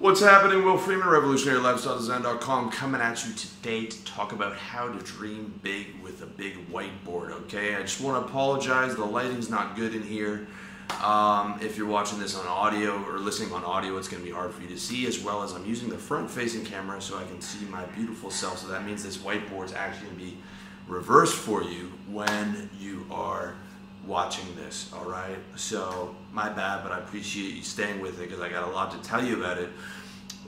What's happening? Will Freeman, RevolutionaryLifestyleDesign.com, coming at you today to talk about how to dream big with a big whiteboard. Okay, I just want to apologize. The lighting's not good in here. Um, if you're watching this on audio or listening on audio, it's going to be hard for you to see, as well as I'm using the front-facing camera so I can see my beautiful self. So that means this whiteboard is actually going to be reversed for you when you are watching this, all right? So, my bad, but I appreciate you staying with it because I got a lot to tell you about it.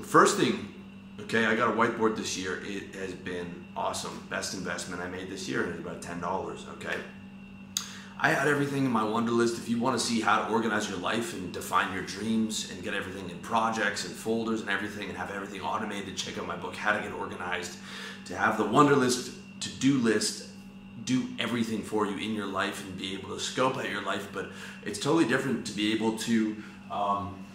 First thing, okay, I got a whiteboard this year. It has been awesome. Best investment I made this year, and it's about $10, okay? I had everything in my Wunderlist. If you want to see how to organize your life and define your dreams and get everything in projects and folders and everything and have everything automated, check out my book, How to Get Organized. To have the Wunderlist, to-do list do everything for you in your life and be able to scope out your life, but it's totally different to be able to um,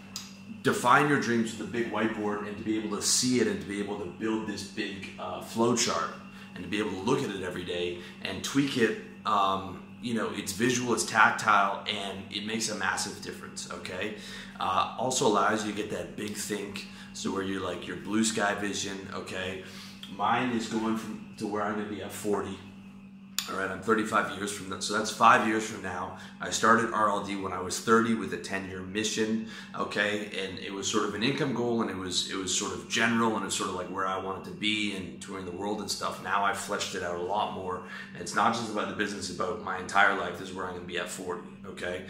define your dreams with a big whiteboard and to be able to see it and to be able to build this big uh, flow chart and to be able to look at it every day and tweak it. Um, you know, it's visual, it's tactile, and it makes a massive difference. Okay. Uh, also allows you to get that big think, so where you're like your blue sky vision. Okay. Mine is going from to where I'm to be at 40 all right, I'm 35 years from that, so that's five years from now. I started RLD when I was 30 with a 10-year mission, okay, and it was sort of an income goal, and it was it was sort of general, and it's sort of like where I wanted to be and touring the world and stuff. Now I've fleshed it out a lot more. And it's not just about the business; about my entire life. This is where I'm going to be at 40, okay.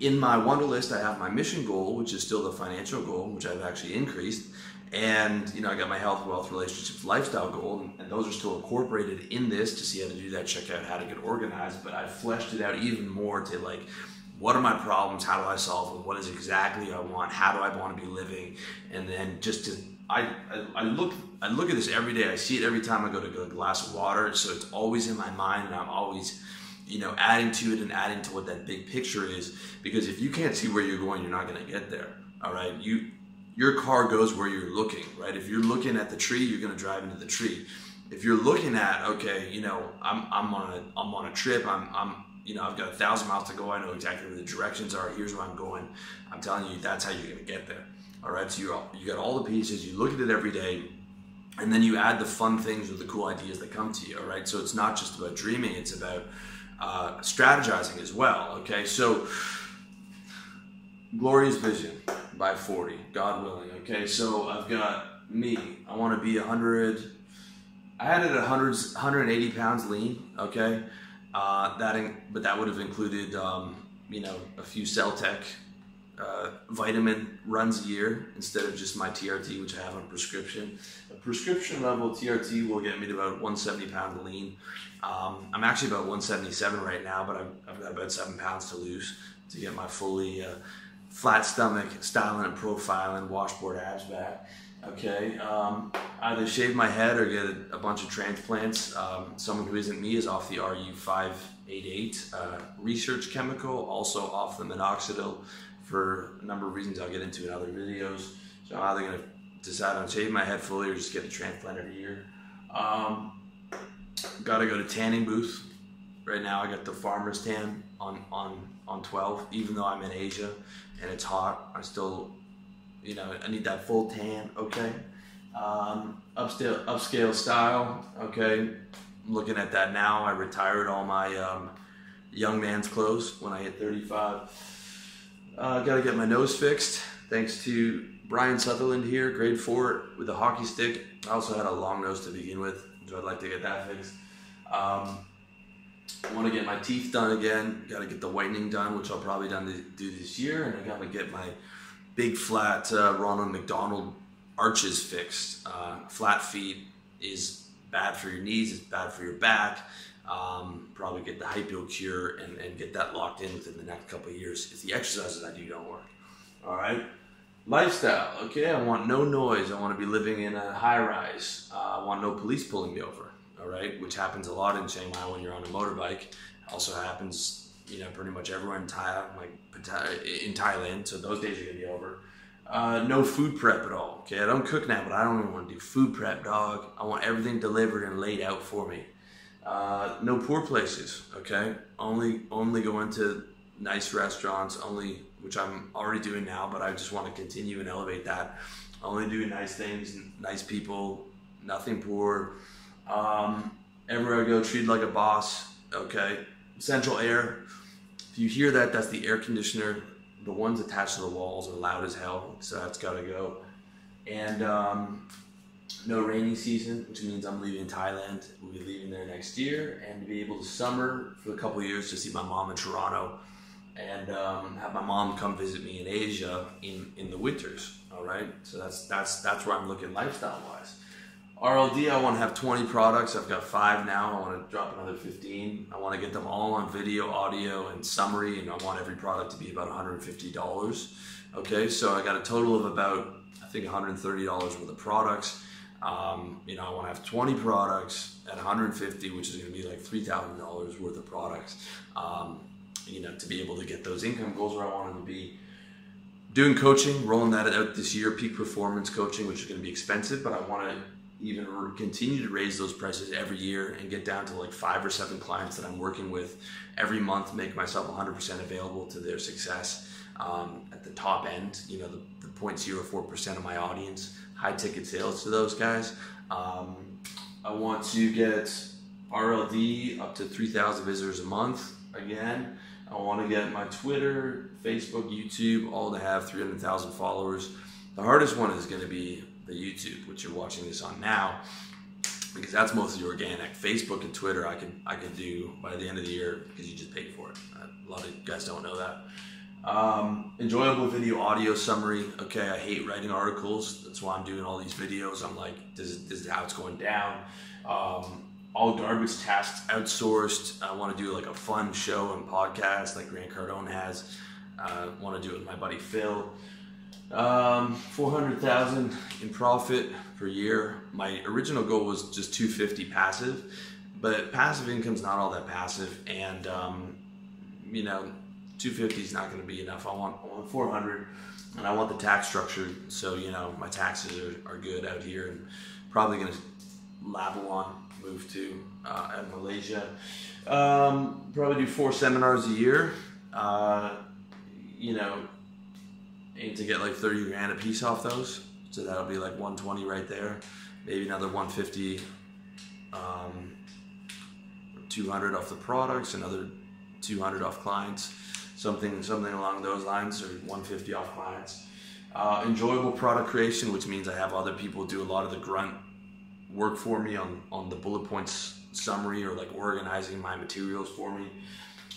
In my Wunderlist, I have my mission goal, which is still the financial goal, which I've actually increased, and you know, I got my health, wealth, relationships, lifestyle goal, and, and, those are still incorporated in this. To see how to do that, check out how to get organized. But I fleshed it out even more to like, what are my problems? How do I solve them? What is exactly I want? How do I want to be living? And then just to I, I, I look I look at this every day. I see it every time I go to get a glass of water. So it's always in my mind, and I'm always you know adding to it and adding to what that big picture is. Because if you can't see where you're going, you're not going to get there. All right, you your car goes where you're looking, right? If you're looking at the tree, you're going to drive into the tree. If you're looking at, okay, you know, I'm, I'm on a, I'm on a trip. I'm, I'm, you know, I've got a thousand miles to go. I know exactly where the directions are. Here's where I'm going. I'm telling you, that's how you're going to get there. All right. So you, you got all the pieces. You look at it every day, and then you add the fun things or the cool ideas that come to you. All right. So it's not just about dreaming. It's about uh, strategizing as well. Okay. So glorious vision by 40, God willing. Okay, so I've got me. I want to be 100. I had it at 100, 180 pounds lean. Okay, uh, that in, but that would have included um, you know a few Celtec uh, vitamin runs a year instead of just my TRT, which I have on prescription. A prescription level TRT will get me to about 170 pound lean. Um, I'm actually about 177 right now, but I've, I've, got about seven pounds to lose to get my fully uh, flat stomach styling and profiling, washboard abs back. Okay, um, either shave my head or get a, a bunch of transplants. Um, someone who isn't me is off the RU588 uh, research chemical, also off the minoxidil for a number of reasons I'll get into in other videos. So I'm either going to decide on shaving my head fully or just get a transplant every year. Um, Got to go to tanning booth. Right now I got the farmer's tan on, on, on 12, even though I'm in Asia and it's hot. I still, you know, I need that full tan, okay? Um, upscale, upscale style, okay? I'm looking at that now. I retired all my um, young man's clothes when I hit 35. Uh, Got to get my nose fixed. Thanks to Brian Sutherland here, grade four with a hockey stick. I also had a long nose to begin with, so I'd like to get that fixed. Um, I want to get my teeth done again. Got to get the whitening done, which I'll probably done to do this year, and I got to get my big flat uh, Ronald McDonald arches fixed. Uh, flat feet is bad for your knees. It's bad for your back. Um, probably get the HyProCure and, and get that locked in within the next couple of years if the exercises I do don't work. All right. Lifestyle. Okay, I want no noise. I want to be living in a high rise. Uh, I want no police pulling me over all right, which happens a lot in Chiang Mai when you're on a motorbike. Also happens, you know, pretty much everywhere in Thailand, like in Thailand. So those days are gonna be over. Uh, no food prep at all. Okay, I don't cook now, but I don't even want to do food prep, dog. I want everything delivered and laid out for me. Uh, no poor places. Okay, only only go into nice restaurants. Only which I'm already doing now, but I just want to continue and elevate that. only do nice things, nice people, nothing poor. Um, everywhere I go, treated like a boss. Okay, central air. If you hear that, that's the air conditioner. The ones attached to the walls are loud as hell, so that's got to go. And um, no rainy season, which means I'm leaving Thailand. We'll be leaving there next year, and to be able to summer for a couple years to see my mom in Toronto, and um, have my mom come visit me in Asia in, in the winters. All right, so that's that's that's where I'm looking lifestyle wise. RLD, I want to have 20 products. I've got five now. I want to drop another 15. I want to get them all on video, audio, and summary, and I want every product to be about $150. Okay, so I got a total of about I think $130 worth of products. Um, you know, I want to have 20 products at 150, which is going to be like $3,000 worth of products. Um, you know, to be able to get those income goals where I want them to be. Doing coaching, rolling that out this year, peak performance coaching, which is going to be expensive, but I want to even continue to raise those prices every year and get down to like five or seven clients that I'm working with every month, make myself 100% available to their success um, at the top end, you know, the, the 0.04% of my audience, high ticket sales to those guys. Um, I want to get RLD up to 3,000 visitors a month again. I want to get my Twitter, Facebook, YouTube all to have 300,000 followers. The hardest one is going to be the YouTube, which you're watching this on now, because that's mostly organic. Facebook and Twitter, I can I can do by the end of the year because you just paid for it. A lot of guys don't know that. Um, enjoyable video audio summary. Okay, I hate writing articles. That's why I'm doing all these videos. I'm like, this is, this is how it's going down. Um, all garbage tasks outsourced. I want to do like a fun show and podcast like Grant Cardone has. I uh, want to do it with my buddy Phil. Um, 400,000 in profit per year. My original goal was just 250 passive, but passive income's not all that passive, and um, you know, 250 is not going to be enough. I want, I want 400, and I want the tax structure so you know my taxes are, are good out here, and probably going to Labuan move to uh, Malaysia. Um, probably do four seminars a year. Uh, you know, aim to get like 30 grand a piece off those. So that'll be like 120 right there. Maybe another 150, um, 200 off the products, another 200 off clients, something something along those lines, or 150 off clients. Uh, enjoyable product creation, which means I have other people do a lot of the grunt work for me on, on the bullet points summary or like organizing my materials for me.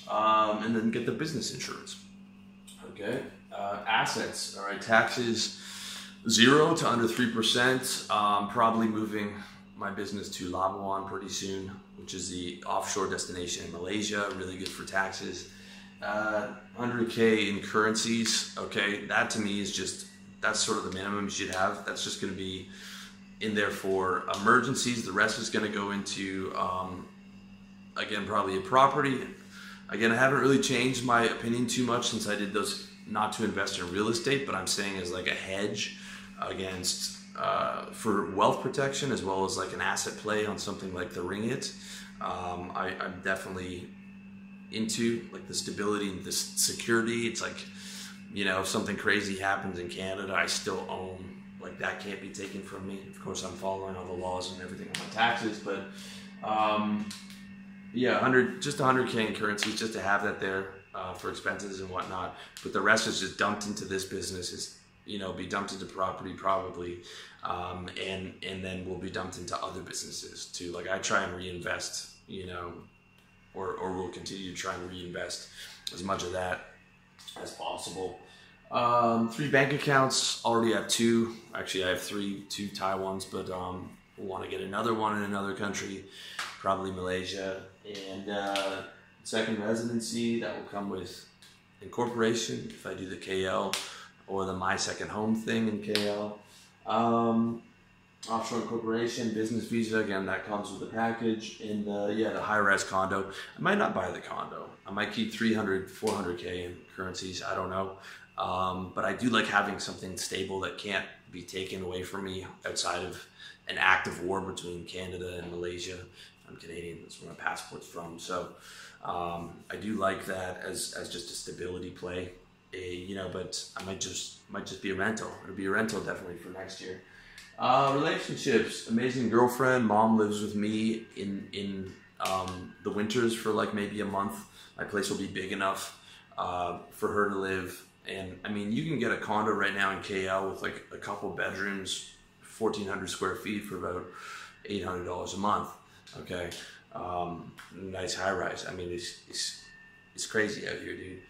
Um, and then get the business insurance. Okay uh, assets. All right, taxes zero to under three percent. Um, probably moving my business to Labuan pretty soon, which is the offshore destination in Malaysia. Really good for taxes. Uh, 100k in currencies. Okay, that to me is just that's sort of the minimum you should have. That's just going to be in there for emergencies. The rest is going to go into um, again probably a property. Again, I haven't really changed my opinion too much since I did those not to invest in real estate, but I'm saying as like a hedge against uh, for wealth protection as well as like an asset play on something like the Ringgit. Um, I, I'm definitely into like the stability and the security. It's like you know if something crazy happens in Canada, I still own like that can't be taken from me. Of course, I'm following all the laws and everything on my taxes, but um, yeah, hundred just hundred k in currencies just to have that there uh, for expenses and whatnot. But the rest is just dumped into this business. Is you know be dumped into property probably, um, and and then will be dumped into other businesses too. Like I try and reinvest, you know, or or we'll continue to try and reinvest as much of that as possible. Um, three bank accounts. Already have two. Actually, I have three, two Taiwans, but um, want to get another one in another country, probably Malaysia, and. Uh, second residency that will come with incorporation if I do the KL or the My Second Home thing in KL. Um, offshore incorporation, business visa, again, that comes with the package. And uh, yeah, the high res condo. I might not buy the condo. I might keep 300, 400K in currencies. I don't know. Um, but I do like having something stable that can't be taken away from me outside of an active war between Canada and Malaysia. I'm Canadian, that's where my passport's from. So um, I do like that as, as just a stability play. a you know, but I might just might just be a rental. It'll be a rental definitely for next year. Uh, relationships, amazing girlfriend. Mom lives with me in in um, the winters for like maybe a month. My place will be big enough uh, for her to live. And I mean, you can get a condo right now in KL with like a couple bedrooms, 1,400 square feet for about $800 a month. Okay. Um, nice high rise. I mean, it's, it's, it's crazy out here, dude.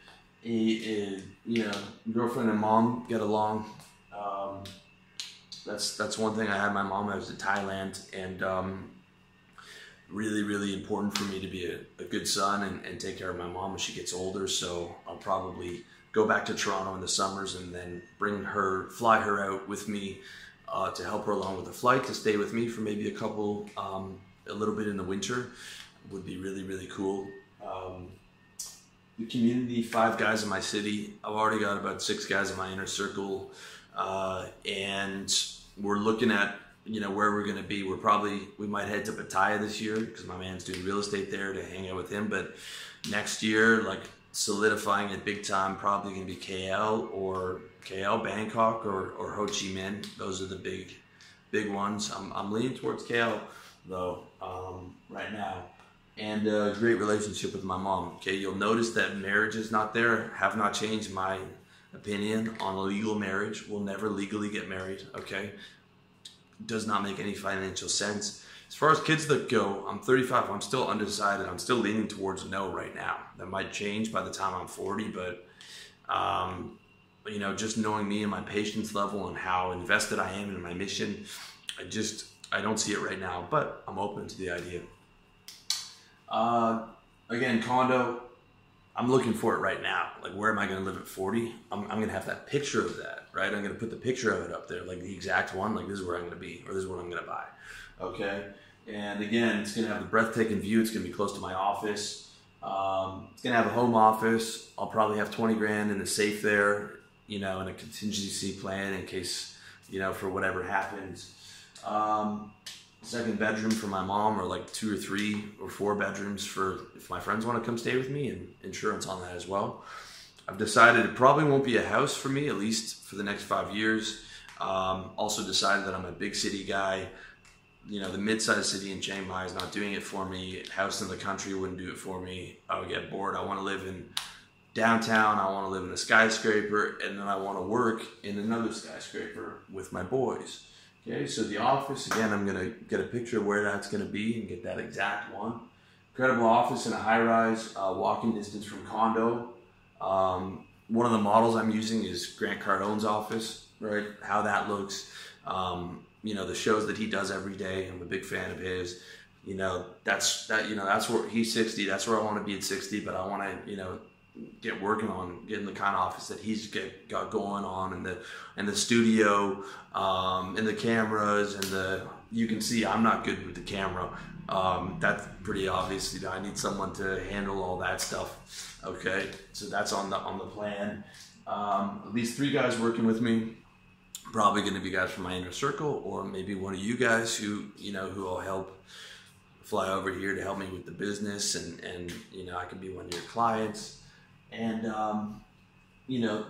He, is, you know, girlfriend and mom get along. Um, that's that's one thing I had. My mom I was in Thailand, and um, really, really important for me to be a, a good son and, and, take care of my mom when she gets older. So I'll probably go back to Toronto in the summers and then bring her, fly her out with me uh, to help her along with the flight, to stay with me for maybe a couple, um, a little bit in the winter would be really, really cool. Um, the community, five guys in my city. I've already got about six guys in my inner circle. Uh, and we're looking at you know where we're going to be. We're probably we might head to Pattaya this year because my man's doing real estate there to hang out with him. But next year, like solidifying it big time, probably going to be KL or KL, Bangkok or or Ho Chi Minh. Those are the big big ones. I'm I'm leaning towards KL though um, right now. And a great relationship with my mom. Okay, you'll notice that marriage is not there. Have not changed my opinion on a legal marriage. We'll never legally get married. Okay, does not make any financial sense. As far as kids that go, I'm 35. I'm still undecided. I'm still leaning towards no right now. That might change by the time I'm 40, but um, you know, just knowing me and my patience level and how invested I am in my mission, I just I don't see it right now. But I'm open to the idea. Uh, again, condo. I'm looking for it right now. Like, where am I going to live at 40? I'm, I'm going to have that picture of that, right? I'm going to put the picture of it up there, like the exact one. Like, this is where I'm going to be, or this is what I'm going to buy. Okay. And again, it's going to have the breathtaking view. It's going to be close to my office. Um, it's going to have a home office. I'll probably have 20 grand in the safe there, you know, in a contingency plan in case, you know, for whatever happens. Um, second bedroom for my mom or like two or three or four bedrooms for if my friends want to come stay with me and insurance on that as well. I've decided it probably won't be a house for me at least for the next five years. Um, also decided that i'm a big city guy. You know the mid-sized city in chiang mai is not doing it for me. House in the country wouldn't do it for me. I would get bored. I want to live in downtown. I want to live in a skyscraper and then i want to work in another skyscraper with my boys Okay, so the office, again, I'm to get a picture of where that's to be and get that exact one. Incredible office in a high rise, uh, walking distance from condo. Um, one of the models I'm using is Grant Cardone's office, right? How that looks. Um, you know, the shows that he does every day. I'm a big fan of his. You know, that's that. You know, that's where he's 60. That's where I want to be at 60. But I want to, you know, get working on getting the kind of office that he's get, got going on and the and the studio um, and the cameras and the you can see I'm not good with the camera. Um, that's pretty obvious. You know I need someone to handle all that stuff. Okay. So that's on the on the plan. Um, at least three guys working with me. Probably going to be guys from my inner circle or maybe one of you guys who you know who will help fly over here to help me with the business and and you know I can be one of your clients and um, you know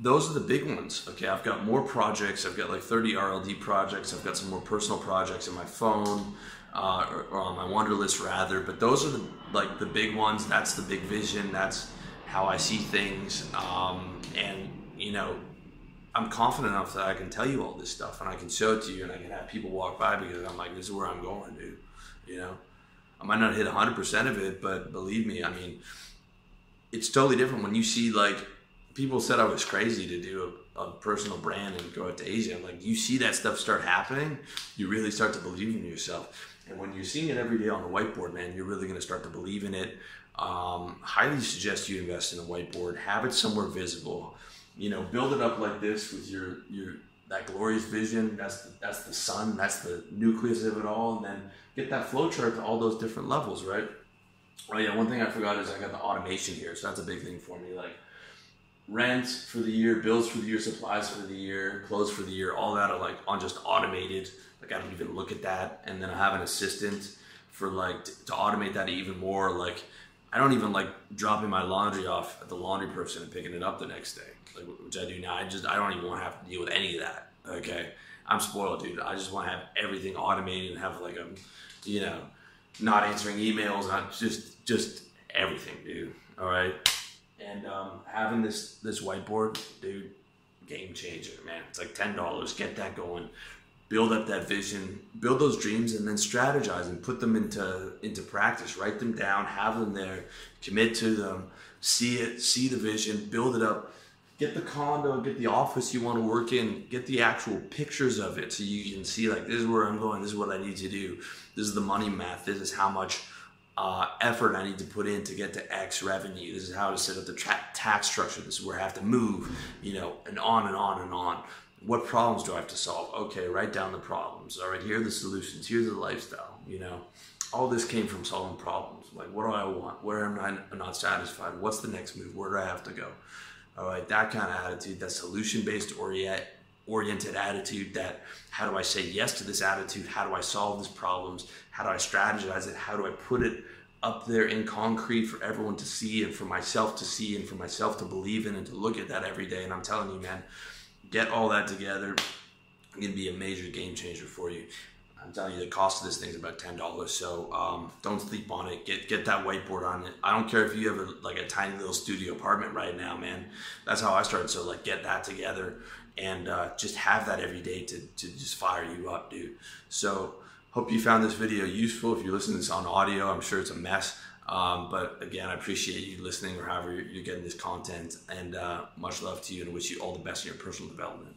those are the big ones. Okay i've got more projects. I've got like 30 rld projects. I've got some more personal projects in my phone uh, or, or, on my Wunderlist rather. But those are the like the big ones. That's the big vision. That's how i see things. Um, and you know i'm confident enough that i can tell you all this stuff and i can show it to you and i can have people walk by because i'm like this is where i'm going dude you know? I might not hit 100% of it but believe me i mean it's totally different when you see like people said I was crazy to do a, a, personal brand and go out to Asia. Like you see that stuff start happening, you really start to believe in yourself. And when you're seeing it every day on the whiteboard, man, you're really going to start to believe in it. Um, highly suggest you invest in a whiteboard. Have it somewhere visible. You know, build it up like this with your your that glorious vision. That's the, that's the sun. That's the nucleus of it all. And then get that flow chart to all those different levels, right? Oh yeah, one thing I forgot is I got the automation here, so that's a big thing for me. Like rent for the year, bills for the year, supplies for the year, clothes for the year, all that are like on just automated. Like I don't even look at that, and then I have an assistant for like to, to automate that even more. Like I don't even like dropping my laundry off at the laundry person and picking it up the next day, like which I do now. I just I don't even want to have to deal with any of that. Okay, I'm spoiled, dude. I just want to have everything automated and have like a, you know, not answering emails, not just just everything, dude. All right, and um, having this this whiteboard, dude, game changer, man. It's like ten dollars. Get that going build up that vision, build those dreams, and then strategize and put them into into practice. Write them down, have them there, commit to them, see it, see the vision, build it up. Get the condo, get the office you want to work in, get the actual pictures of it so you can see like this is where I'm going, this is what I need to do, this is the money math, this is how much uh, effort I need to put in to get to X revenue. This is how to set up the tra- tax structure. This is where I have to move, you know, and on and on and on what problems do I have to solve? Okay, write down the problems. All right, here are the solutions. Here's the lifestyle. You know, all this came from solving problems. Like, what do I want? Where am I not satisfied? What's the next move? Where do I have to go? All right, that kind of attitude, that solution based orient, oriented attitude, that how do I say yes to this attitude? How do I solve these problems? How do I strategize it? How do I put it up there in concrete for everyone to see and for myself to see and for myself to believe in and to look at that every day? And I'm telling you, man, Get all that together. It's gonna be a major game changer for you. I'm telling you, the cost of this thing is about ten dollars. So um, don't sleep on it. Get get that whiteboard on it. I don't care if you have a, like a tiny little studio apartment right now, man. That's how I started. So like, get that together and uh, just have that every day to to just fire you up, dude. So hope you found this video useful. If you're listening to this on audio, I'm sure it's a mess. Um, but again, I appreciate you listening or however you're, getting this content. And uh, much love to you and wish you all the best in your personal development.